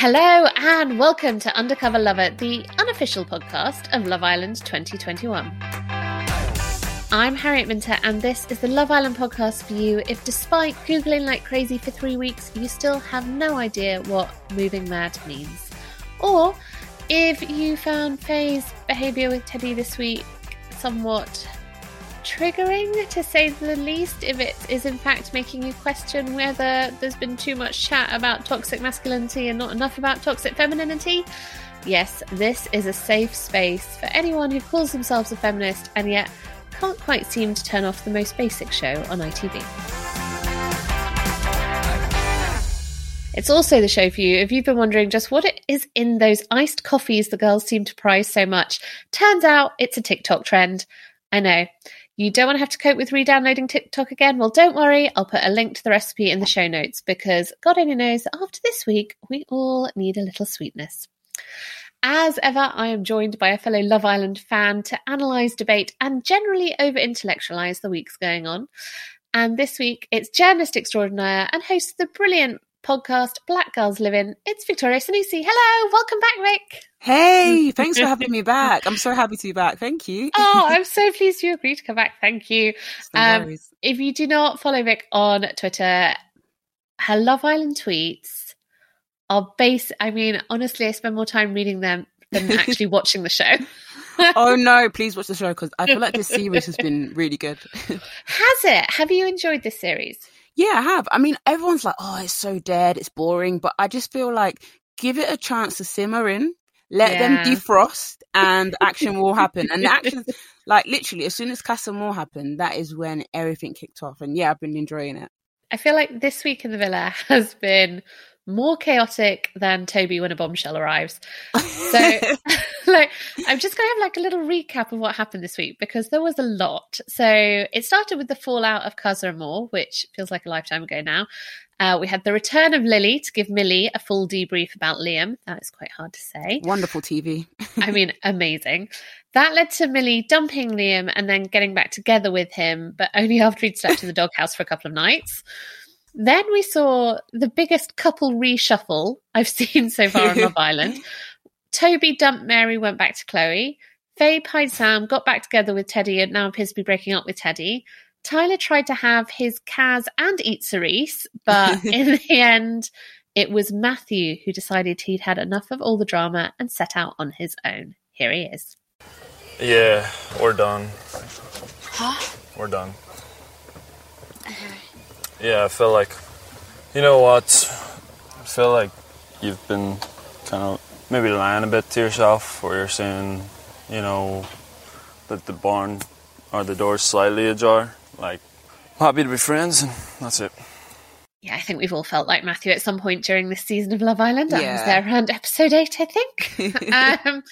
Hello and welcome to Undercover Lover, the unofficial podcast of Love Island 2021. I'm Harriet Minter, and this is the Love Island podcast for you. If, despite Googling like crazy for three weeks, you still have no idea what moving mad means, or if you found Faye's behaviour with Teddy this week somewhat triggering, to say the least, if it is in fact making you question whether there's been too much chat about toxic masculinity and not enough about toxic femininity. Yes, this is a safe space for anyone who calls themselves a feminist and yet can't quite seem to turn off the most basic show on ITV. It's also the show for you if you've been wondering just what it is in those iced coffees the girls seem to prize so much. Turns out it's a TikTok trend. I know. You don't want to have to cope with re downloading TikTok again? Well, don't worry. I'll put a link to the recipe in the show notes because God only knows after this week, we all need a little sweetness. As ever, I am joined by a fellow Love Island fan to analyse, debate, and generally over intellectualise the weeks going on. And this week, it's journalist extraordinaire and host of the brilliant podcast Black Girls Live In. It's Victoria Sanusi. Hello, welcome back, Vic. Hey, thanks for having me back. I'm so happy to be back. Thank you. oh, I'm so pleased you agreed to come back. Thank you. No Um, if you do not follow Vic on Twitter, her Love Island tweets are base. I mean, honestly, I spend more time reading them than actually watching the show. oh no, please watch the show because I feel like this series has been really good. Has it? Have you enjoyed this series? yeah, I have. I mean, everyone's like, oh, it's so dead, it's boring, but I just feel like give it a chance to simmer in. Let Yeah. them defrost and action will happen. And the action, like literally, as soon as Casa Amor happened, that is when everything kicked off. And yeah, I've been enjoying it. I feel like this week in the villa has been more chaotic than Toby when a bombshell arrives. So, like, I'm just going to have like a little recap of what happened this week because there was a lot. So, it started with the fallout of Casa Amor, which feels like a lifetime ago now. Uh, we had the return of Lillie to give Millie a full debrief about Liam. That is quite hard to say. Wonderful TV. I mean, amazing. That led to Millie dumping Liam and then getting back together with him, but only after he'd slept in the doghouse for a couple of nights. Then we saw the biggest couple reshuffle I've seen so far on Love Island. Toby dumped Mary, went back to Chloe. Faye pied Sam, got back together with Teddy, and now appears to be breaking up with Teddy. Tyler tried to have his Kaz and eat Cerise, but in the end, it was Matthew who decided he'd had enough of all the drama and set out on his own. Here he is. Yeah, we're done. Huh? We're done. Uh-huh. Yeah, I feel like, you know what? I feel like you've been kind of maybe lying a bit to yourself, where you're saying, you know, that the barn or the door's slightly ajar. Like, I'm happy to be friends, and that's it. Yeah, I think we've all felt like Matthew at some point during this season of Love Island. I was there around episode eight, I think. um,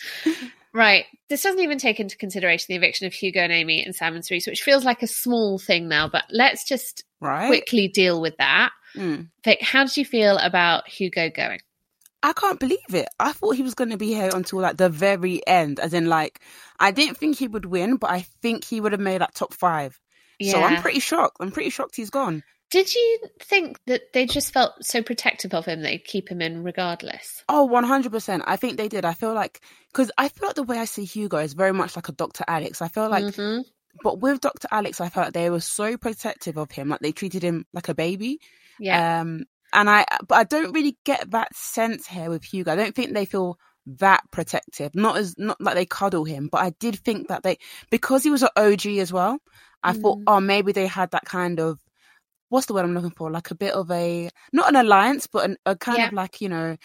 right. This doesn't even take into consideration the eviction of Hugo and Amy and Sam and Cerise, which feels like a small thing now, but let's just Right? quickly deal with that. Mm. Vic, how did you feel about Hugo going? I can't believe it. I thought he was going to be here until like the very end, as in like I didn't think he would win, but I think he would have made that top five. So I'm pretty shocked. I'm pretty shocked he's gone. Did you think that they just felt so protective of him they'd keep him in regardless? Oh, 100%. I think they did. I feel like, because I feel like the way I see Hugo is very much like a Dr. Alex. I feel like Mhm. but with Dr. Alex, I felt they were so protective of him, like they treated him like a baby. Yeah. Um, and I, but I don't really get that sense here with Hugo. I don't think they feel that protective. Not as not like they cuddle him, but I did think that they because he was an OG as well. I thought, Mm. oh, maybe they had that kind of what's the word I'm looking for? Like a bit of a not an alliance, but an, a kind Yeah. of like you know.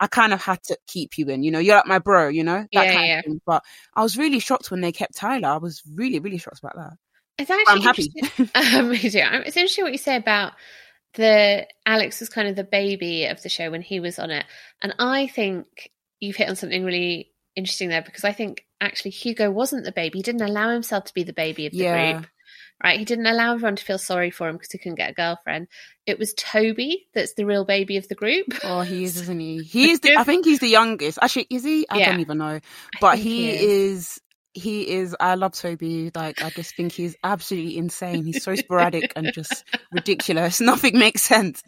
I kind of had to keep you in, you know, you're like my bro, you know, that Yeah, kind yeah. of thing. But I was really shocked when they kept Tyler. I was really, really shocked about that. It's actually I'm happy. Um. Um, It's interesting what you say about the Alex was kind of the baby of the show when he was on it, and I think you've hit on something really interesting there because I think actually Hugo wasn't the baby. He didn't allow himself to be the baby of the Yeah. group. Right, he didn't allow everyone to feel sorry for him because he couldn't get a girlfriend. It was Toby that's the real baby of the group. Oh, he is, isn't he? He is. The, I think he's the youngest. Actually, is he? I Yeah. don't even know. But he, he is. He is. I love Toby. Like, I just think he's absolutely insane. He's so sporadic and just ridiculous. Nothing makes sense.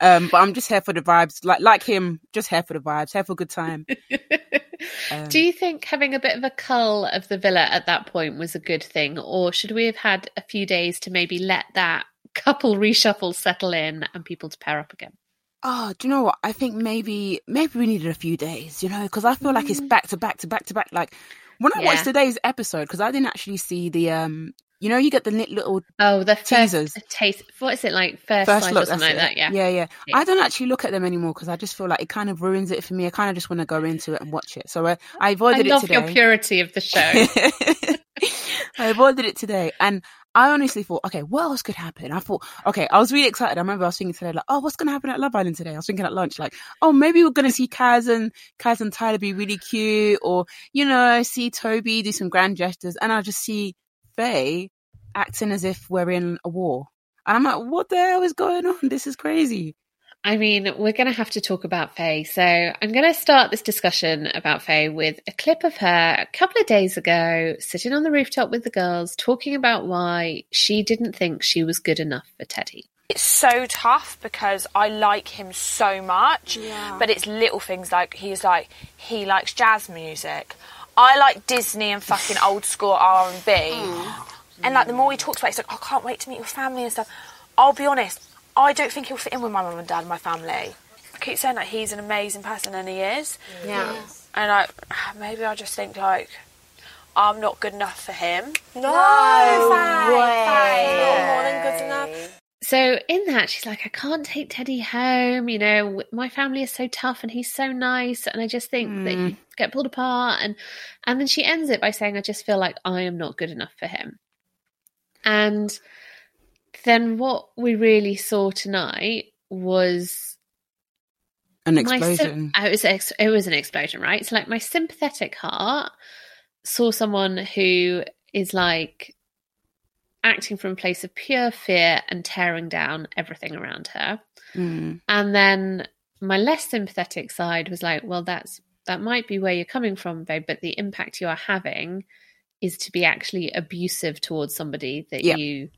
Um, but I'm just here for the vibes. Like, like him, just here for the vibes. Here for a good time. Um, Do you think having a bit of a cull of the villa at that point was a good thing, or should we have had a few days to maybe let that couple reshuffle settle in and people to pair up again? Oh, do you know what? I think maybe maybe we needed a few days, you know, because I feel like it's back to back to back to back. Like when I Yeah. watched today's episode, because I didn't actually see the um, you know, you get the lit- little Oh, the first Teasers. taste. What is it like? First, first look, or something like that's that? Yeah. yeah, yeah. Yeah. I don't actually look at them anymore because I just feel like it kind of ruins it for me. I kind of just want to go into it and watch it. So uh, I I avoided love it your today. purity of the show. I avoided it today, and I honestly thought, okay, what else could happen? I thought, okay, I was really excited. I remember I was thinking today, like, oh, what's going to happen at Love Island today? I was thinking at lunch, like, oh, maybe we're going to see Kaz and Kaz and Tyler be really cute, or you know, see Toby do some grand gestures, and I just see Faye acting as if we're in a war, and I'm like, what the hell is going on? This is crazy. I mean, we're going to have to talk about Faye. So I'm going to start this discussion about Faye with a clip of her a couple of days ago sitting on the rooftop with the girls talking about why she didn't think she was good enough for Teddy. It's so tough because I like him so much, but it's little things like he's like he likes jazz music. I like Disney and fucking old school R and B, mm. and like the more he talks about, it, he's like, I can't wait to meet your family and stuff. I'll be honest, I don't think he'll fit in with my mum and dad and my family. I keep saying that he's an amazing person, and he is. Yeah. And I ah, maybe I just think like I'm not good enough for him. No, way. Not more than good enough. So in that, she's like, I can't take Teddy home. You know, my family is so tough and he's so nice, and I just think that you mm. get pulled apart. And and then she ends it by saying, I just feel like I am not good enough for him. And then what we really saw tonight was An my explosion. it was ex- it was an explosion, right? So like my sympathetic heart saw someone who is like acting from a place of pure fear and tearing down everything around her. Mm. And then my less sympathetic side was like, well, that's that might be where you're coming from, babe, but the impact you are having is to be actually abusive towards somebody that Yeah. you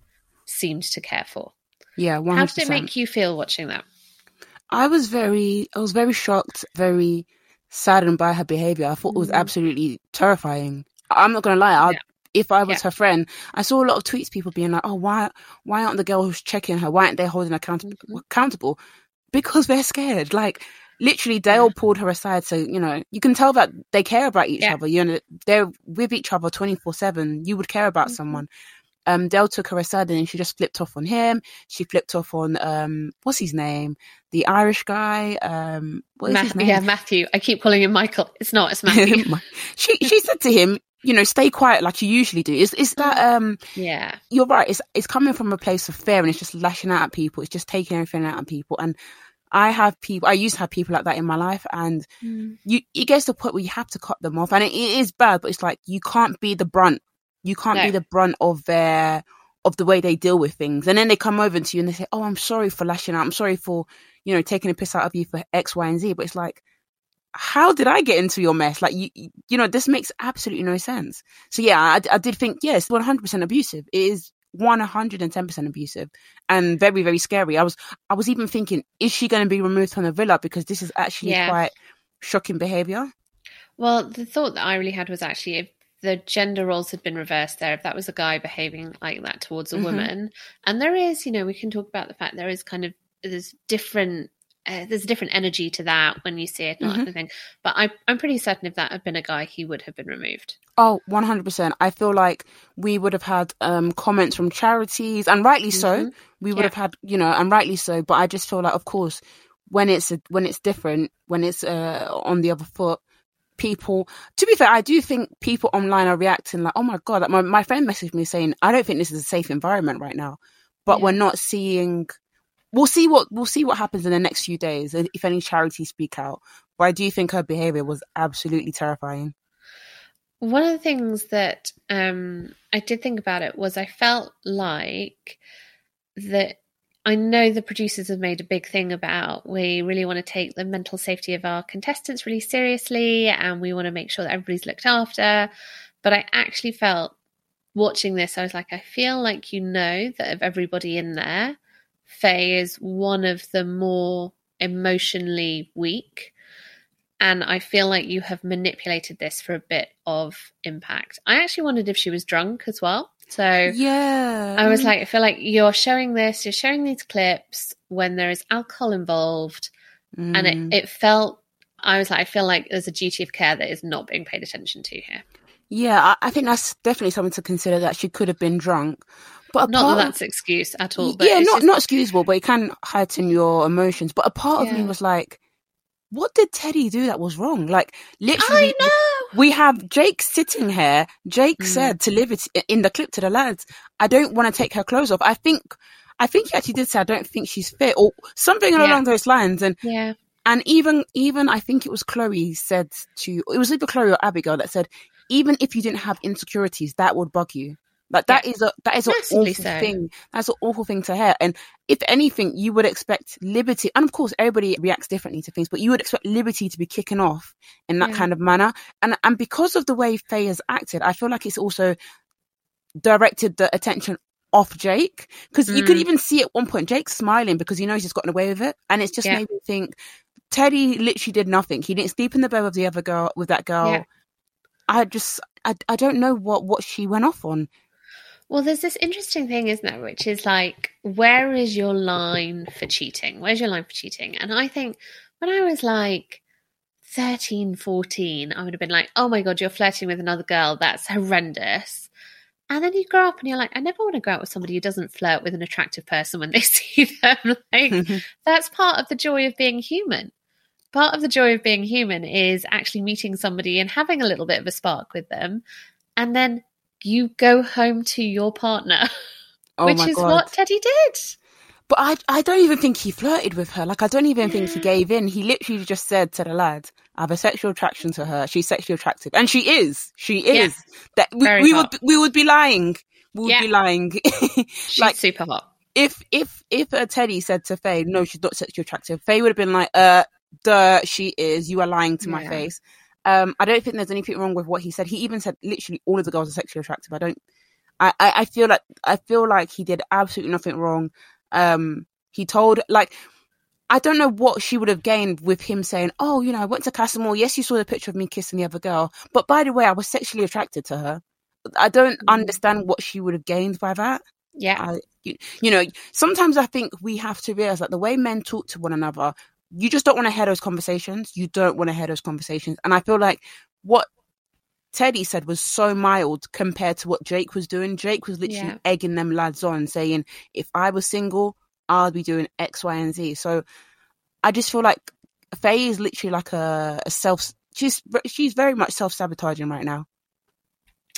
seemed to care for. Yeah, one How did it make you feel watching that? I was very, I was very shocked, very saddened by her behavior. I thought it was absolutely terrifying. I'm not gonna lie. I. Yeah. If I was Yeah. her friend, I saw a lot of tweets, people being like, "Oh, why, why aren't the girls checking her? Why aren't they holding her accountable?" Mm-hmm. accountable? Because they're scared. Like literally, Dale pulled her aside, so you know you can tell that they care about each other. You know, they're with each other twenty four seven. You would care about Mm-hmm. someone. Um, Dale took her aside and she just flipped off on him. She flipped off on um, what's his name? The Irish guy. Um, what is Ma- his name? yeah, Matthew. I keep calling him Michael. It's not. It's Matthew. she she said to him, you know, stay quiet like you usually do. Is is that um? yeah. You're right. It's it's coming from a place of fear and it's just lashing out at people. It's just taking everything out at people. And I have people. I used to have people like that in my life, and you it gets to the point where you have to cut them off, and it, it is bad. But it's like you can't be the brunt. You can't No. be the brunt of their of the way they deal with things. And then they come over to you and they say, "Oh, I'm sorry for lashing out. I'm sorry for you know taking a piss out of you for X, Y, and Z." But it's like how did I get into your mess? Like, you, you know, this makes absolutely no sense. So yeah, I, I did think, yes, 100% abusive. It is 110% abusive and very, very scary. I was, I was even thinking, is she going to be removed from the villa? Because this is actually Yeah. quite shocking behavior. Well, the thought that I really had was actually if the gender roles had been reversed there, if that was a guy behaving like that towards a Mhm. woman, and there is, you know, we can talk about the fact there is kind of there's different. Uh, there's a different energy to that when you see it, Mhm. kind. But I, I'm pretty certain if that had been a guy, he would have been removed. Oh, 100%. I feel like we would have had um, comments from charities, and rightly so. Mhm. We would Yeah. have had, you know, and rightly so. But I just feel like, of course, when it's a, when it's different, when it's uh, on the other foot, people. To be fair, I do think people online are reacting like, "Oh my god!" Like my my friend messaged me saying, "I don't think this is a safe environment right now," but Yeah. we're not seeing. We'll see what we'll see what happens in the next few days and if any charities speak out. But I do think her behavior was absolutely terrifying. One of the things that um, I did think about it was I felt like that I know the producers have made a big thing about we really want to take the mental safety of our contestants really seriously and we want to make sure that everybody's looked after. But I actually felt watching this, I was like, I feel like you know that of everybody in there, Faye is one of the more emotionally weak. And I feel like you have manipulated this for a bit of impact. I actually wondered if she was drunk as well. So Yeah, I was like, I feel like you're showing this, you're showing these clips when there is alcohol involved. And Mm. it, it felt, I was like, I feel like there's a duty of care that is not being paid attention to here. Yeah, I, I think that's definitely something to consider that she could have been drunk. But Not that that's excuse at all. But yeah, it's not just- not excusable, but it can heighten your emotions. But a part of me was like, what did Teddy do that was wrong? Like literally, I know. We have Jake sitting here. Jake Mm. said to Liberty in the clip to the lads, "I don't want to take her clothes off." I think, I think he actually did say, "I don't think she's fit," or something Yeah. along those lines. And Yeah. and even even I think it was Chloe said to it was either Chloe or Abigail that said even if you didn't have insecurities that would bug you like that is a that is an awful so. thing that's an awful thing to hear and if anything you would expect Liberty and of course everybody reacts differently to things but you would expect Liberty to be kicking off in that Yeah. kind of manner and and because of the way Faye has acted I feel like it's also directed the attention off Jake because you could Mm. even see at one point Jake smiling because he knows he's gotten away with it and it's just Yeah. made me think Teddy literally did nothing. He didn't sleep in the bed with the other girl with that girl. Yeah. I just I, I don't know what what she went off on. Well, there's this interesting thing, isn't there, which is like, where is your line for cheating? Where's your line for cheating? And I think when I was like 13, 14, I would have been like, oh my God, you're flirting with another girl. That's horrendous. And then you grow up and you're like, I never want to go out with somebody who doesn't flirt with an attractive person when they see them. like, that's part of the joy of being human. Part of the joy of being human is actually meeting somebody and having a little bit of a spark with them. And then you go home to your partner, Oh which is god! what Teddy did. But I I don't even think he flirted with her. Like I don't even think he gave in. He literally just said to the lad, "I have a sexual attraction to her. She's sexually attractive, and she is. She Yeah. is. That we, we would we would be lying. We would Yeah. be lying. She's like super hot. if if if uh, Teddy said to Faye, "No, she's not sexually attractive," Faye would have been like, "Uh, duh, she is. You are lying to my Yeah. face." Um, I don't think there's anything wrong with what he said. He even said literally all of the girls are sexually attractive. I don't. I, I, I feel like I feel like he did absolutely nothing wrong. Um, he told like I don't know what she would have gained with him saying, "Oh, you know, I went to Casa Amor. Yes, you saw the picture of me kissing the other girl, but by the way, I was sexually attracted to her." I don't Mhm. understand what she would have gained by that. Yeah. I, you, you know, sometimes I think we have to realize that the way men talk to one another, you just don't want to hear those conversations. You don't want to hear those conversations. And I feel like what Teddy said was so mild compared to what Jake was doing. Jake was literally Yeah. egging them lads on, saying, if I was single, I'd be doing X, Y, and Z. So I just feel like Faye is literally like a, a self, she's, she's very much self sabotaging right now.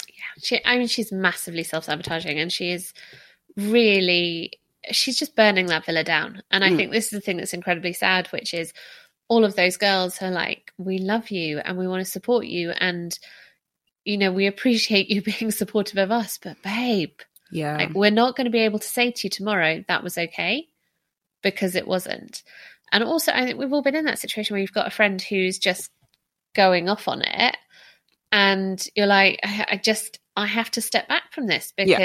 Yeah. She, I mean, she's massively self sabotaging and she is really, she's just burning that villa down. And I Mm. think this is the thing that's incredibly sad, which is all of those girls are like, we love you and we want to support you. And, you know, we appreciate you being supportive of us, but babe, Yeah. like, we're not going to be able to say to you tomorrow that was okay because it wasn't. And also, I think we've all been in that situation where you've got a friend who's just going off on it, and you're like, I, I just, I have to step back from this Yeah.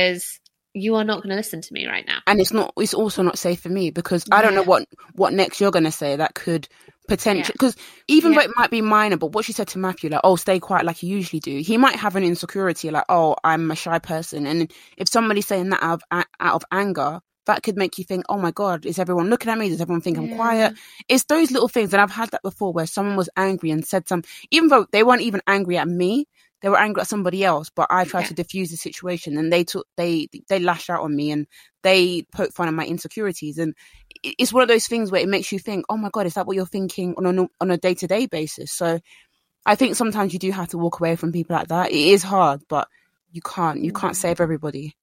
You are not going to listen to me right now. and it's not it's also not safe for me because I don't know what what next you're going to say that could potential because even Yeah. though it might be minor but what she said to matthew like oh stay quiet like you usually do he might have an insecurity like oh i'm a shy person. And if somebody's saying that out of out of anger that could make you think oh my god is everyone looking at me? Does everyone think i'm quiet? It's those little things and i've had that before where someone was angry and said some even though they weren't even angry at me they were angry at somebody else but i tried Yeah. to diffuse the situation and they took they they lashed out on me and they poked fun at my insecurities and it's one of those things where it makes you think, oh my god, is that what you're thinking on a on a day to day basis? So I think sometimes you do have to walk away from people like that. It is hard, but you can't you can't save mm. everybody.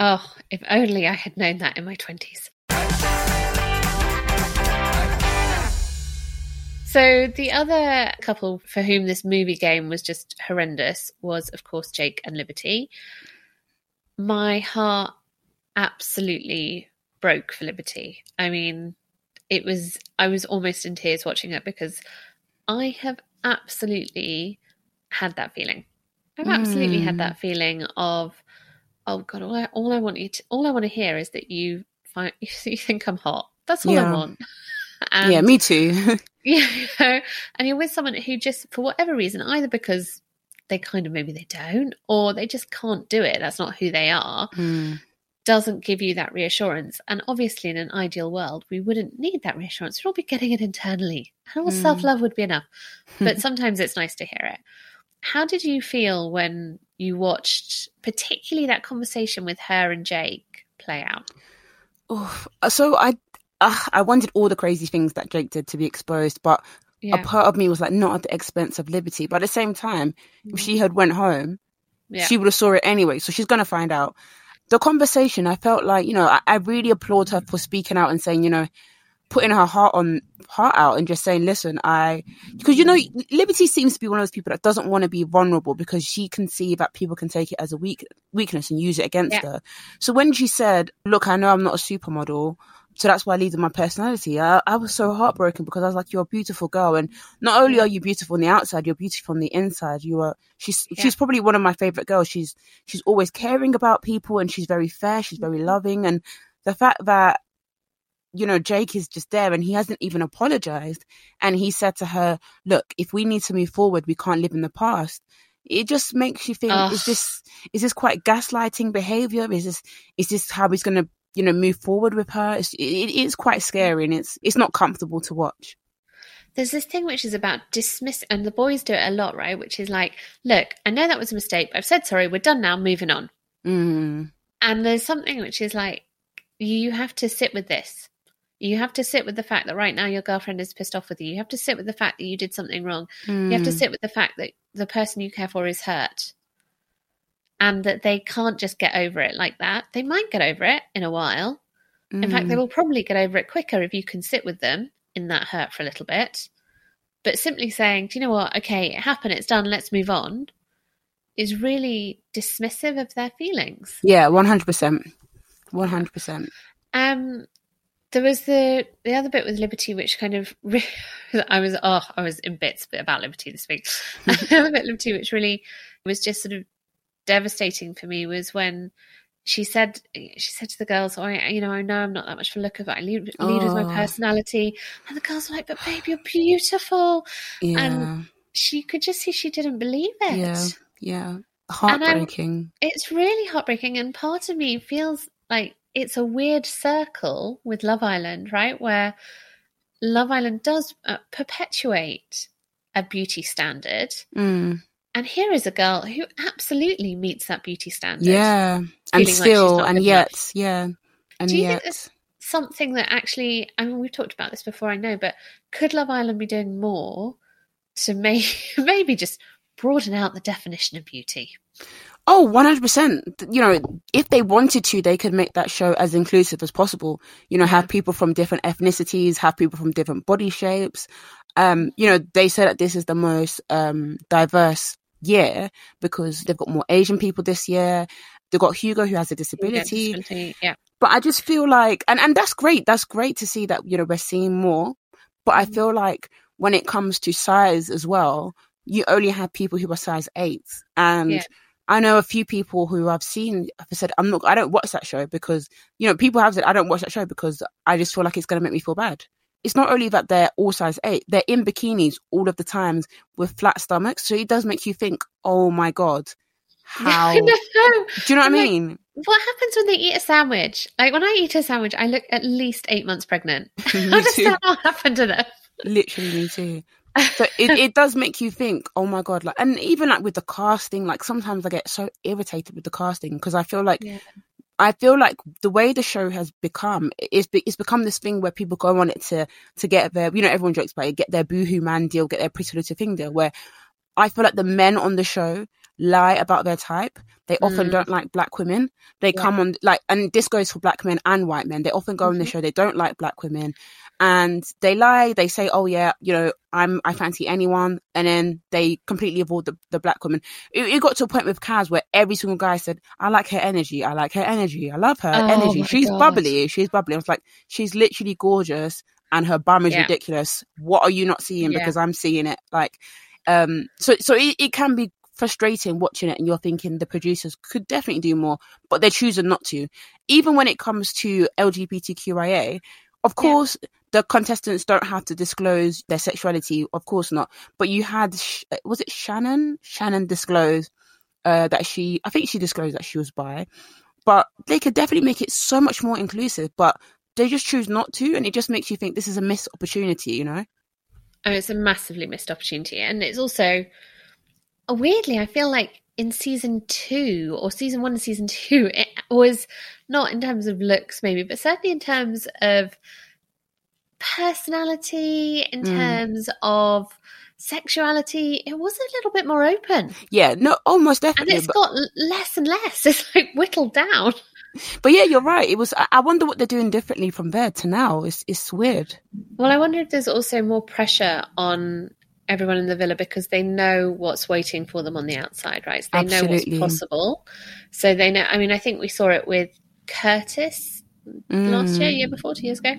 Oh, if only I had known that in my 20s. So, the other couple for whom this movie game was just horrendous was, of course, Jake and Liberty. My heart absolutely broke for Liberty. I mean, it was, I was almost in tears watching it because I have absolutely had that feeling. I've absolutely had Mm. that feeling of, oh god, all I, all I want you to, all I want to hear is that you find you think I'm hot. That's all I want. And, yeah, me too. you know, and you're with someone who just, for whatever reason, either because they kind of maybe they don't, or they just can't do it. That's not who they are. Mm. Doesn't give you that reassurance. And obviously, in an ideal world, we wouldn't need that reassurance. We'd all be getting it internally, and all Mm. self love would be enough. But sometimes it's nice to hear it. How did you feel when you watched, particularly that conversation with her and Jake play out? Oof. So I uh, I wanted all the crazy things that Jake did to be exposed, but Yeah, a part of me was like not at the expense of Liberty. But at the same time, if she had went home, yeah, she would have saw it anyway. So she's gonna find out. The conversation, I felt like you know, I, I really applaud her for speaking out and saying, you know, putting her heart on heart out and just saying, listen, I because you know, Liberty seems to be one of those people that doesn't want to be vulnerable because she can see that people can take it as a weak weakness and use it against Yeah. her. So when she said, "Look, I know I'm not a supermodel." So that's why I lead with my personality. I, I was so heartbroken because I was like, "You're a beautiful girl, and not only are you beautiful on the outside, you're beautiful on the inside. You are. She's Yeah. she's probably one of my favorite girls. She's she's always caring about people, and she's very fair. She's very mm-hmm. loving, and the fact that you know Jake is just there and he hasn't even apologized, and he said to her, "Look, if we need to move forward, we can't live in the past." It just makes you think: Ugh. Is this is this quite gaslighting behavior? Is this is this how he's going to you know move forward with her? It's, it, it is quite scary, and it's it's not comfortable to watch. there's this thing which is about dismiss and the boys do it a lot right which is like look i know that was a mistake but i've said sorry we're done now moving on Mm. and there's something which is like you have to sit with this you have to sit with the fact that right now your girlfriend is pissed off with you you have to sit with the fact that you did something wrong you have to Mm. sit with the fact that the person you care for is hurt and that they can't just get over it like that they might get over it in a while in fact, they Mm. will probably get over it quicker if you can sit with them in that hurt for a little bit. But simply saying, do you know what? Okay, it happened, it's done, let's move on, is really dismissive of their feelings. Yeah, one hundred percent, one hundred percent. Um, there was the the other bit with Liberty, which kind of re- I was oh I was in bits about Liberty this week. the other bit Liberty, which really was just sort of devastating for me, was when she said she said to the girls, oh, I, you know, I know I'm not that much for look of it. I lead, lead with my Oh. personality, and the girls were like, but babe, you're beautiful. Yeah, And she could just see she didn't believe it. yeah, yeah. Heartbreaking. It's really heartbreaking, and part of me feels like it's a weird circle with Love Island, right? Where Love Island does uh, perpetuate a beauty standard, Mm. And here is a girl who absolutely meets that beauty standard. Yeah, and feeling like still, and yet, enough. yeah, and Do you yet, think there's something that actually? I mean, we've talked about this before, I know, but could Love Island be doing more to may- maybe just broaden out the definition of beauty? Oh, 100%. You know, if they wanted to, they could make that show as inclusive as possible. You know, have people from different ethnicities, have people from different body shapes. Um, you know, they say that this is the most um, diverse year because they've got more Asian people this year. They've got Hugo who has a disability. Disability, yeah. But I just feel like, and, and that's great. That's great to see that, you know, we're seeing more. But I mm-hmm. feel like when it comes to size as well, you only have people who are size eight. And Yeah. I know a few people who I've seen have said, I'm not, I don't watch that show because, you know, people have said, I don't watch that show because I just feel like it's going to make me feel bad. It's not only that they're all size eight, they're in bikinis all of the times with flat stomachs. So it does make you think, oh my God, how. I know. Do you know what I'm I like, mean? What happens when they eat a sandwich? Like when I eat a sandwich, I look at least eight months pregnant. Me How does too. that not happen to them? Literally, me too. So it, it does make you think, oh my God. Like, and even like with the casting, like sometimes I get so irritated with the casting because I feel like Yeah. I feel like the way the show has become, it's, be, it's become this thing where people go on it to, to get their, you know, everyone jokes about it, get their boohoo man deal, get their pretty little thing deal, where I feel like the men on the show lie about their type. They often Mm. don't like black women. They Yeah. come on, like, and this goes for black men and white men. They often go on the Mhm. show, they don't like black women and they lie. They say, oh yeah, you know, I'm, I fancy anyone. And then they completely avoid the, the black woman. It, it got to a point with Kaz where every single guy said, I like her energy. I like her energy. I love her Oh energy. She's God. bubbly. She's bubbly. I was like, she's literally gorgeous and her bum is Yeah. ridiculous. What are you not seeing? Yeah. Because I'm seeing it. Like, um, so, so it, it can be frustrating watching it and you're thinking the producers could definitely do more, but they're choosing not to. Even when it comes to LGBTQIA, of course, the contestants don't have to disclose their sexuality. Of course not. But you had, was it Shannon? Shannon disclosed uh, that she, I think she disclosed that she was bi. But they could definitely make it so much more inclusive. But they just choose not to, and it just makes you think this is a missed opportunity. You know? Oh, it's a massively missed opportunity. And it's also, weirdly, I feel like in season two or season one and season two, it was not in terms of looks, maybe, but certainly in terms of personality, in Mm. terms of sexuality, it was a little bit more open. Yeah, no, almost definitely And it's but- got less and less. It's like whittled down. But yeah, you're right. It was. I I wonder what they're doing differently from there to now. It's it's weird. Well, I wonder if there's also more pressure on everyone in the villa because they know what's waiting for them on the outside, right? So they Absolutely. know what's possible. So they know. I mean, I think we saw it with Curtis last year, Mm. year before, two years ago,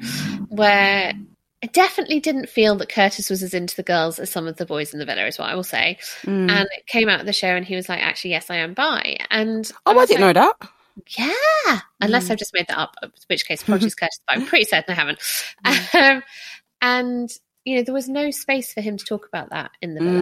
where it definitely didn't feel that Curtis was as into the girls as some of the boys in the villa, is what I will say. Mm. And it came out of the show, and he was like, "Actually, yes, I am bi." And oh, I was didn't like, know that. yeah, unless Mm. I've just made that up, in which case apologies, Curtis, but I'm pretty certain I haven't. Mm. Um, and you know, there was no space for him to talk about that in the villa.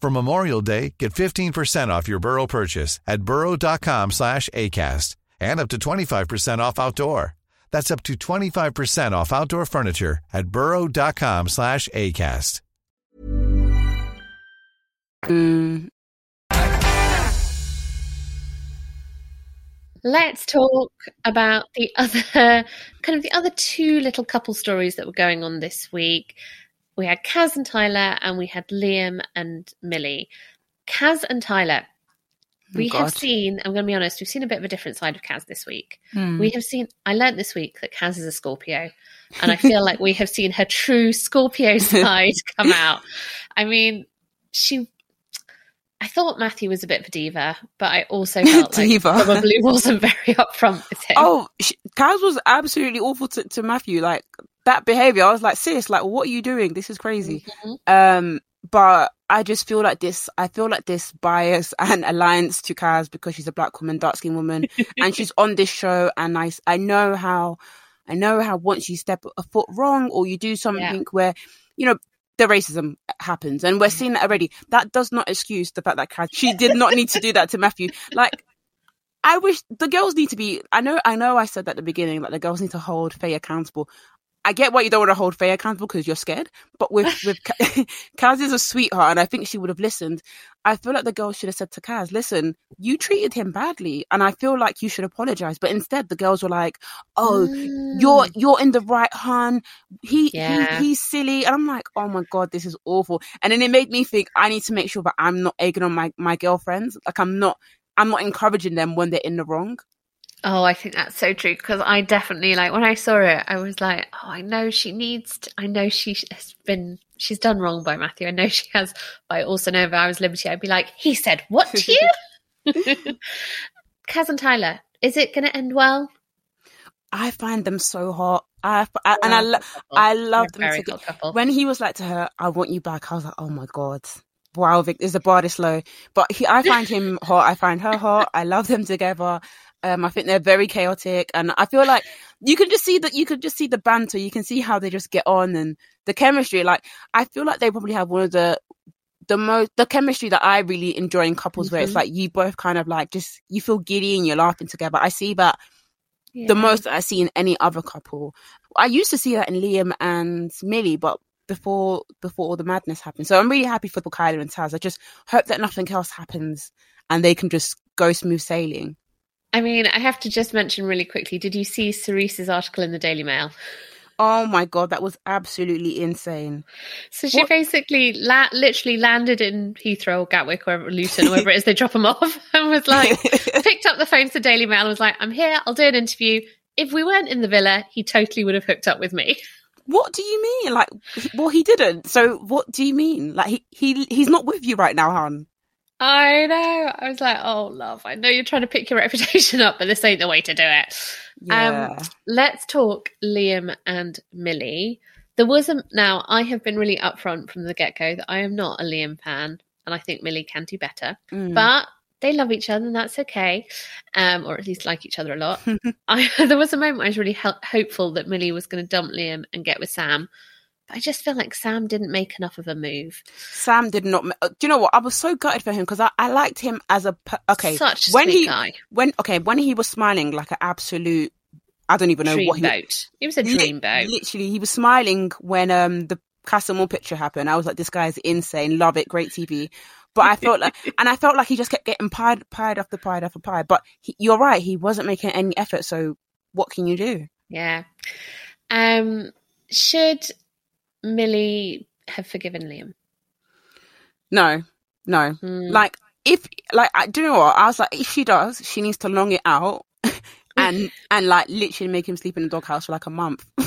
For Memorial Day, get 15% off your Burrow purchase at burrow.com slash ACAST and up to 25% off outdoor. That's up to 25% off outdoor furniture at burrow.com slash ACAST. Let's talk about the other kind of the other two little couple stories that were going on this week. We had Kaz and Tyler, and we had Liam and Millie. Kaz and Tyler. We Oh, have seen, I'm going to be honest, we've seen a bit of a different side of Kaz this week. Hmm. We have seen, I learnt this week that Kaz is a Scorpio, and I feel like we have seen her true Scorpio side come out. I mean, she, I thought Matthew was a bit of a diva, but I also felt like Diva. probably wasn't very upfront with him. Oh, sh- Kaz was absolutely awful to, to Matthew. Like that behavior, I was like, sis, like, what are you doing? This is crazy. Mhm. Um, but I just feel like this. I feel like this bias and alliance to Kaz because she's a black woman, dark skinned woman, and she's on this show. And I, I know how, I know how once you step a foot wrong or you do something Yeah. where, you know, the racism happens, and we're seeing that already. That does not excuse the fact that Kaz, she did not need to do that to Matthew. Like, I wish the girls need to be. I know. I know. I said that at the beginning. Like the girls need to hold Faye accountable. I get why you don't want to hold Faye accountable because you're scared. But with with Kaz is a sweetheart, and I think she would have listened. I feel like the girls should have said to Kaz, "Listen, you treated him badly, and I feel like you should apologize." But instead, the girls were like, "Oh, you're mm. you're in the right, hun. He, Yeah. he he's silly," and I'm like, "Oh my god, this is awful." And then it made me think I need to make sure that I'm not egging on my my girlfriends. Like I'm not. I'm not encouraging them when they're in the wrong. Oh, I think that's so true because I definitely like when I saw it, I was like, oh, I know she needs. To, I know she has been. She's done wrong by Matthew. I know she has. But I also know if I was Liberty, I'd be like, he said what to you? Kaz and Tyler, is it going to end well? I find them so hot. I, I and I, lo- I love They're them very together. When he was like to her, "I want you back," I was like, "Oh my god." Wow, Vic, is the bar this low? But he, I find him hot. I find her hot. I love them together. Um, I think they're very chaotic, and I feel like you can just see that you can just see the banter. You can see how they just get on and the chemistry. Like I feel like they probably have one of the the most the chemistry that I really enjoy in couples, where it's Mhm. like you both kind of like just you feel giddy and you're laughing together. I see that Yeah. the most that I see in any other couple. I used to see that in Liam and Millie, but before before all the madness happened. So I'm really happy for Kyler and Taz. I just hope that nothing else happens and they can just go smooth sailing. I mean, I have to just mention really quickly. Did you see Cerise's article in the Daily Mail? Oh my god, that was absolutely insane. So she basically la- literally landed in Heathrow or Gatwick or Luton or wherever it is they drop them off and was like, picked up the phone to the Daily Mail and was like, I'm here, I'll do an interview. If we weren't in the villa, he totally would have hooked up with me. What do you mean? Like, well, he didn't. So what do you mean? Like, he he he's not with you right now, hon. I know. I was like, oh, love, I know you're trying to pick your reputation up, but this ain't the way to do it. Yeah. Um, let's talk Liam and Millie. There was a now. I have been really upfront from the get go that I am not a Liam fan, and I think Millie can do better. Mm. But they love each other, and that's okay, um, or at least like each other a lot. I, there was a moment I was really hopeful that Millie was going to dump Liam and get with Sam, I just feel like Sam didn't make enough of a move. Sam did not. uh, Do you know what? I was so gutted for him because I, I liked him as a okay. Such a when sweet he guy. when okay when he was smiling like an absolute. I don't even know what he. Dreamboat. It was a Li- dreamboat. Literally, he was smiling when um the Casa Amor picture happened. I was like, this guy's insane. Love it. Great TV. But I felt like, and I felt like he just kept getting pied, pied after pied after pied. But he, you're right. He wasn't making any effort. So what can you do? Yeah. Um, should Millie have forgiven Liam? No, no. Hmm. Like if, like, I, do you know what? I was like, if she does, she needs to long it out. And and like literally make him sleep in the doghouse for like a month.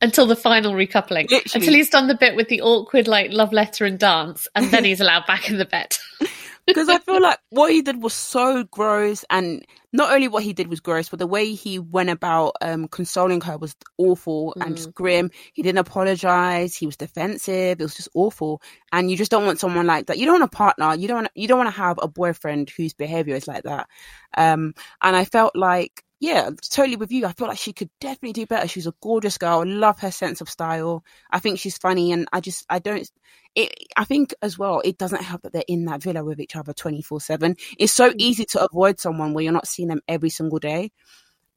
Until the final recoupling. Literally. Until he's done the bit with the awkward like love letter and dance, and then he's allowed back in the bed. because I feel like what he did was so gross, and not only what he did was gross, but the way he went about um, consoling her was awful and just grim. He didn't apologize. He was defensive. It was just awful, and you just don't want someone like that. You don't want a partner. You don't. Want, you don't want to have a boyfriend whose behavior is like that. Um, and I felt like. Yeah, totally with you. I feel like she could definitely do better. She's a gorgeous girl. I love her sense of style. I think she's funny, and I just I don't it, I think as well, it doesn't help that they're in that villa with each other 24 7. It's so mm. easy to avoid someone where you're not seeing them every single day.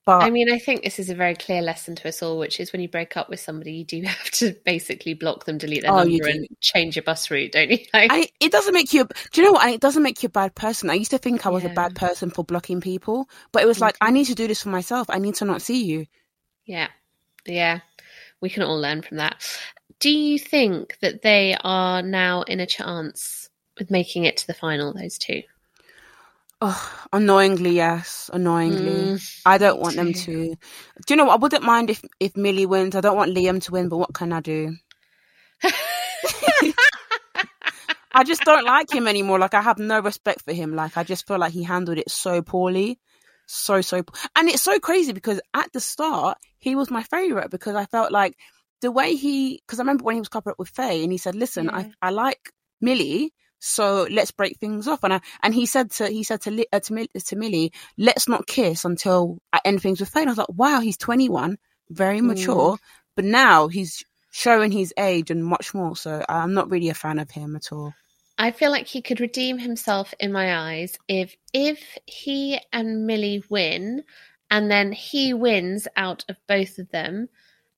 But I mean, I think this is a very clear lesson to us all, which is when you break up with somebody, you do have to basically block them, delete their Oh, number, and change your bus route, don't you? Like, it, it doesn't make you, do you know what? It doesn't make you a bad person. I used to think I was Yeah. a bad person for blocking people, but it was like, I need to do this for myself. I need to not see you. Yeah. Yeah. We can all learn from that. Do you think that they are now in a chance with making it to the final, those two? Oh, annoyingly, yes. Annoyingly. Mm, I don't want them to. Do you know what? I wouldn't mind if, if Millie wins. I don't want Liam to win, but what can I do? I just don't like him anymore. Like I have no respect for him. Like I just feel like he handled it so poorly. So so and it's so crazy because at the start he was my favorite because I felt like the way he, because I remember when he was coupled up with Faye, and he said, "Listen, I I like Millie." So let's break things off, and I, and he said to he said to uh, to, to Millie, let's not kiss until I end things with Faye. I was like, wow, he's twenty one, very mature, but now he's showing his age and much more. So I'm not really a fan of him at all. I feel like he could redeem himself in my eyes if if he and Millie win and then he wins out of both of them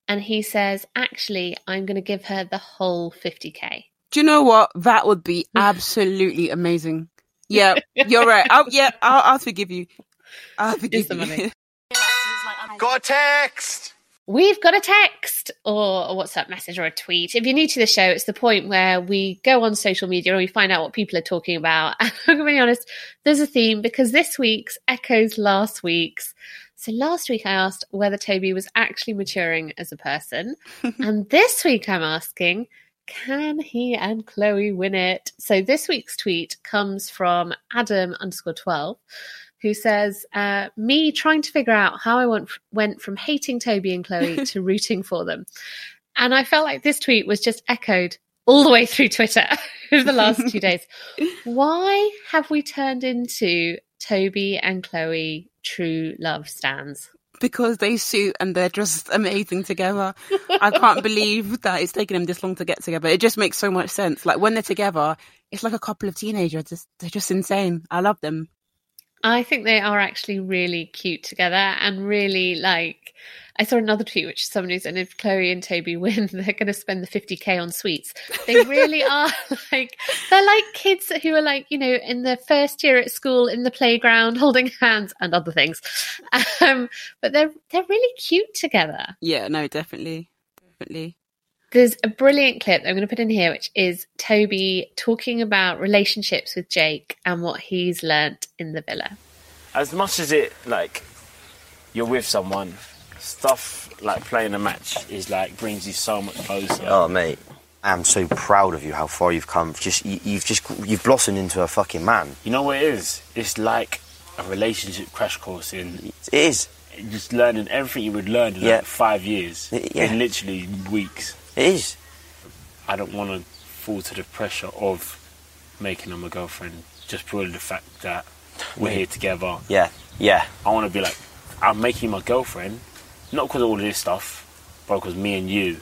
and he says, Actually, I'm gonna give her the whole fifty K. Do you know what? That would be absolutely amazing. Yeah, you're right. I'll, yeah, I'll, I'll forgive you. I'll forgive the you. Got a text! We've got a text or a WhatsApp message or a tweet. If you're new to the show, it's the point where we go on social media and we find out what people are talking about. And I'm going to be honest, there's a theme because this week's echoes last week's. So last week I asked whether Toby was actually maturing as a person. and this week I'm asking, can he and Chloe win it? So this week's tweet comes from Adam underscore 12 who says, uh, Me trying to figure out how I went, went from hating Toby and Chloe to rooting for them. And I felt like this tweet was just echoed all the way through Twitter over the last two days. Why have we turned into Toby and Chloe true love stands? Because they suit and they're just amazing together. I can't believe that it's taken them this long to get together. It just makes so much sense. Like when they're together, it's like a couple of teenagers. Just, they're just insane. I love them. I think they are actually really cute together and really like. I saw another tweet which is somebody said if Chloe and Toby win, they're going to spend the 50k on sweets. They really are like, they're like kids who are like, you know, in the first year at school in the playground holding hands and other things. Um, but they're, they're really cute together. Yeah, no, definitely. Definitely. There's a brilliant clip I'm going to put in here, which is Toby talking about relationships with Jake and what he's learnt in the villa. as much as it like you're with someone, stuff like playing a match is like brings you so much closer. Oh, mate, I'm so proud of you. How far you've come. Just you, you've just you've blossomed into a fucking man. You know what it is? It's like a relationship crash course in. It is. Just learning everything you would learn in Yeah. like five years Yeah. in literally weeks. It is. I don't want to fall to the pressure of making her my girlfriend just purely the fact that we're here together. Yeah. Yeah. I want to be like, I'm making my girlfriend, not because of all of this stuff, but because me and you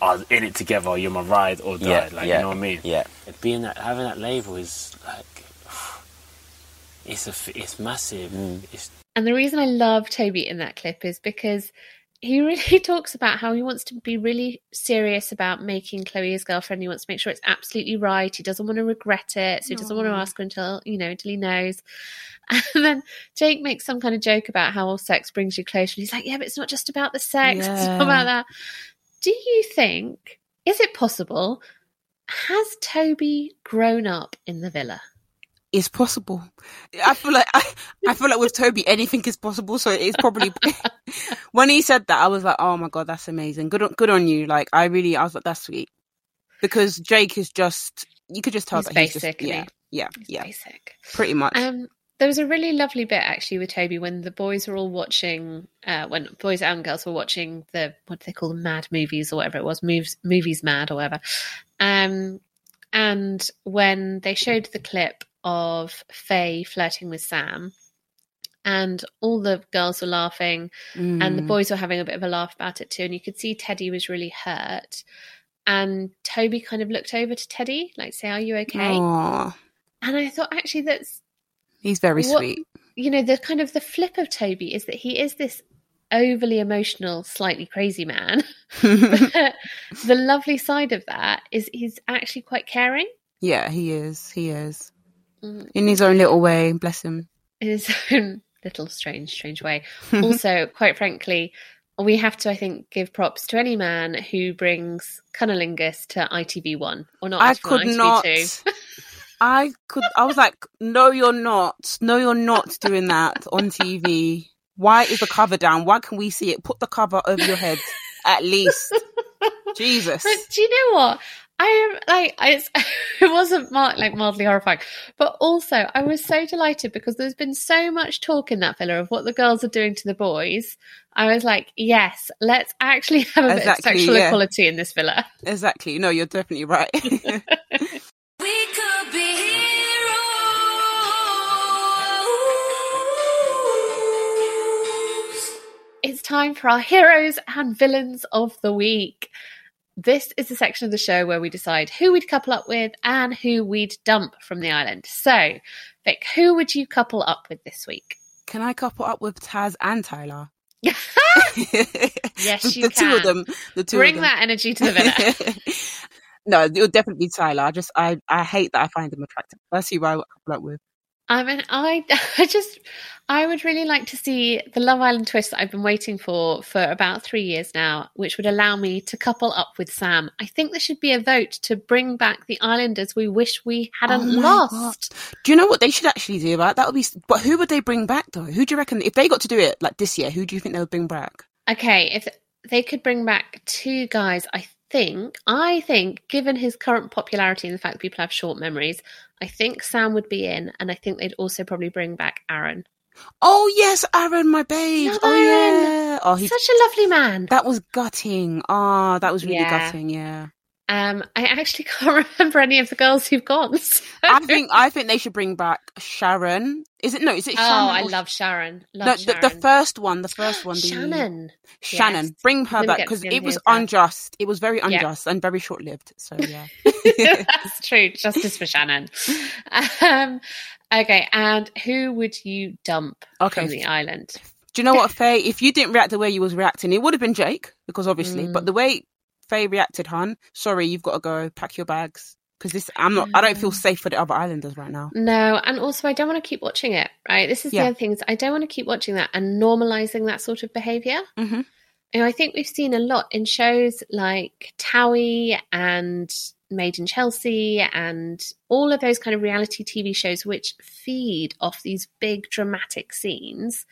are in it together. You're my ride or die. Mm-hmm. Yeah, like yeah, you know what I mean? yeah. Being that having that label is like, it's a it's massive. Mm. It's And the reason I love Toby in that clip is because he really talks about how he wants to be really serious about making Chloe his girlfriend. He wants to make sure it's absolutely right. He doesn't want to regret it. So he doesn't want to ask her until, you know, until he knows. And then Jake makes some kind of joke about how all sex brings you closer. And he's like, yeah, but it's not just about the sex. It's not about that. Do you think, is it possible? Has Toby grown up in the villa? It's possible. I feel like I, I feel like with Toby anything is possible. So it's probably when he said that I was like, oh my god, that's amazing. Good on, good on you. Like I really, I was like, that's sweet because Jake is just you could just tell He's that he's basic, just yeah, yeah, He's yeah, basic. pretty much. Um, there was a really lovely bit actually with Toby when the boys were all watching, uh, when boys and girls were watching the what do they call them, mad movies or whatever it was, movies, movies mad or whatever. Um, and when they showed the clip of Faye flirting with Sam, and all the girls were laughing, and the Mm. boys were having a bit of a laugh about it too, and you could see Teddy was really hurt. And Toby kind of looked over to Teddy, like, say, Are you okay? Aw, And I thought, actually, that's he's very what- sweet. you know, the kind of the flip of Toby is that he is this overly emotional, slightly crazy man. the lovely side of that is he's actually quite caring Yeah, he is. He is Mm. in his own little way. Bless him. in his own little strange, strange way. also, quite frankly, we have to, I think, give props to any man who brings cunnilingus to ITV1 or not. I ITV1, could ITV2. not. I could. I was like, no, you're not. No, you're not doing that on TV. Why is the cover down? Why can we see it? Put the cover over your head, at least. Jesus. But do you know what? I am like it's it wasn't mar- like mildly horrifying, but also I was so delighted because there's been so much talk in that villa of what the girls are doing to the boys. I was like, yes, let's actually have a bit of sexual yeah. equality in this villa. Exactly. No, you're definitely right. It's time for our heroes and villains of the week. This is the section of the show where we decide who we'd couple up with and who we'd dump from the island. So, Vic, who would you couple up with this week? Can I couple up with Kaz and Tyler? Yes, you the can. two of them. The two Bring of them. that energy to the villa. no, it would definitely be Tyler. I just I I hate that I find him attractive. That's who I would couple up with. I mean, I, I just, I would really like to see the Love Island twist that I've been waiting for for about three years now, which would allow me to couple up with Sam. I think there should be a vote to bring back the islanders we wish we hadn't Oh lost. Do you know what they should actually do? about that would be. But who would they bring back though? Who do you reckon if they got to do it like this year? Who do you think they would bring back? Okay, if they could bring back two guys, I think, I think, given his current popularity and the fact that people have short memories, I think Sam would be in, and I think they'd also probably bring back Aaron. Oh yes, Aaron, my babe. Love oh Aaron. yeah. Oh, he, Such a lovely man. that was gutting. Ah, that was really Yeah. gutting. Yeah. Um, I actually can't remember any of the girls who've gone. so- I think I think they should bring back Sharon. Is it no? Is it Oh, Shannon? I love Sharon. Love No, the, Sharon. the first one, the first one, the Shannon. Shannon, Yes. bring her back because it was unjust. It was very Yeah. unjust and very short lived. So yeah, That's true. Justice for Shannon. Um, okay, and who would you dump Okay. from the island? do you know what, Faye? If you didn't react the way you was reacting, it would have been Jake because obviously. Mm. But the way Faye reacted, hun, sorry, you've got to go pack your bags because this. I'm not. I don't feel safe for the other islanders right now. No, and also I don't want to keep watching it. Right, this is Yeah. the other thing is I don't want to keep watching that and normalizing that sort of behavior. Mhm. You know, I think we've seen a lot in shows like Towie and Made in Chelsea and all of those kind of reality TV shows which feed off these big dramatic scenes.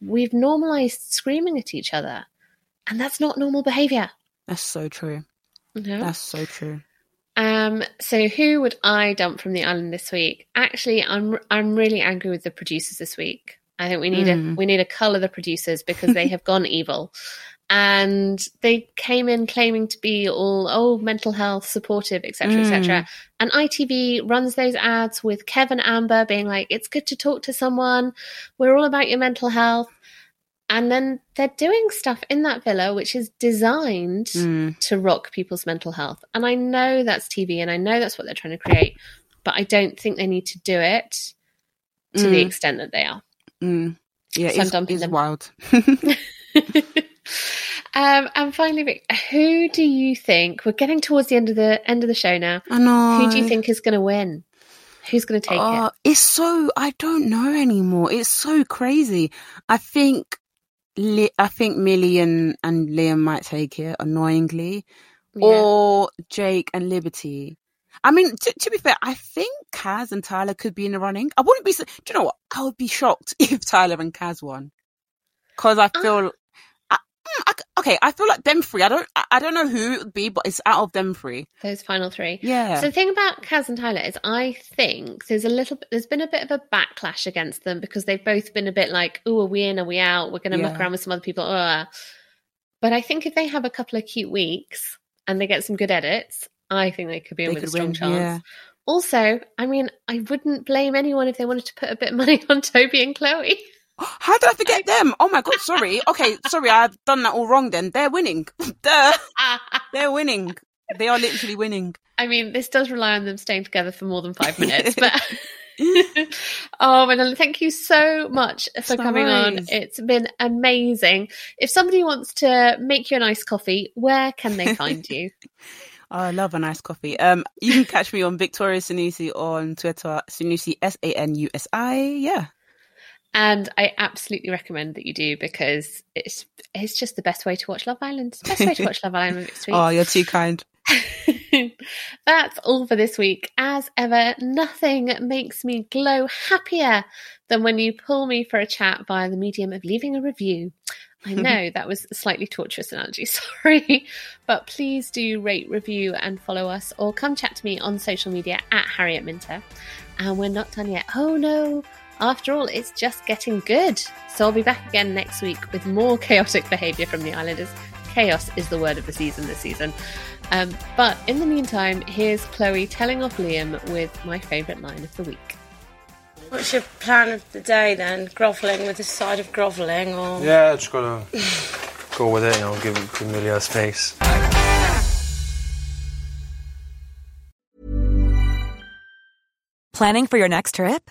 We've normalized screaming at each other, and that's not normal behavior. That's so true. No. That's so true. Um, so who would I dump from the island this week? Actually, I'm I'm really angry with the producers this week. I think we need Mm. a we need to colour the producers because they have gone evil. And they came in claiming to be all oh mental health supportive, etc., etc. Mm. And ITV runs those ads with Kevin Amber being like, "It's good to talk to someone. We're all about your mental health." And then they're doing stuff in that villa which is designed Mm. to rock people's mental health. And I know that's TV and I know that's what they're trying to create, but I don't think they need to do it to the Mm. extent that they are. Mm. Yeah, So it's, it's wild. um, and finally, who do you think we're getting towards the end of the end of the show now? I know. Who do you think is going to win? Who's going to take Oh, it? It's so I don't know anymore. It's so crazy. I think I think Millie and, and Liam might take it annoyingly, Yeah. or Jake and Liberty. I mean, to, to be fair, I think Kaz and Tyler could be in the running. I wouldn't be. Do you know what? I would be shocked if Tyler and Kaz won, because I feel. Hmm, I c- okay, I feel like them three. I don't. I, I don't know who it would be, but it's out of them three. Those final three. Yeah. So the thing about Kaz and Tyler is, I think there's a little, bit there's been a bit of a backlash against them because they've both been a bit like, "Oh, are we in? Are we out? We're going to muck around with some other people." Ugh. But I think if they have a couple of cute weeks and they get some good edits, I think they could be in with a strong win, chance. yeah. Also, I mean, I wouldn't blame anyone if they wanted to put a bit of money on Toby and Chloe. How did I forget them? Oh my god, sorry. Okay, sorry, I've done that all wrong then. They're winning. Duh. They're winning. They are literally winning. I mean, this does rely on them staying together for more than five minutes, but. oh, Manila, thank you so much for no coming on. It's been amazing. If somebody wants to make you a nice coffee, where can they find you? Oh, I love a nice coffee. Um, you can catch me on Victoria Sanusi on Twitter, Sanusi S A N U S I. Yeah. And I absolutely recommend that you do because it's it's just the best way to watch Love Island. Best way to watch Love Island Oh, you're too kind. That's all for this week. As ever, nothing makes me glow happier than when you pull me for a chat via the medium of leaving a review. I know that was a slightly torturous analogy, sorry. But please do rate, review, and follow us, or come chat to me on social media at Harriet Minter. And we're not done yet. Oh no! After all, it's just getting good. So I'll be back again next week with more chaotic behaviour from the Islanders. Chaos is the word of the season this season. Um, but in the meantime, here's Chloe telling off Liam with my favourite line of the week. What's your plan of the day then? Grovelling with the side of grovelling, or Yeah, just gotta go with it, you know, give, give Amelia space. Planning for your next trip?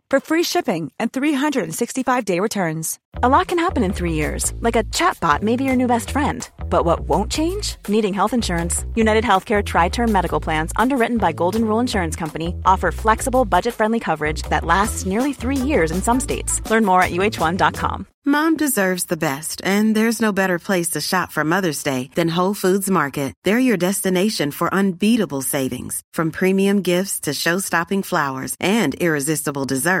for free shipping and 365-day returns. A lot can happen in three years, like a chatbot may be your new best friend. But what won't change? Needing health insurance. United Healthcare Tri Term Medical Plans, underwritten by Golden Rule Insurance Company, offer flexible, budget friendly coverage that lasts nearly three years in some states. Learn more at uh1.com. Mom deserves the best, and there's no better place to shop for Mother's Day than Whole Foods Market. They're your destination for unbeatable savings, from premium gifts to show-stopping flowers and irresistible desserts.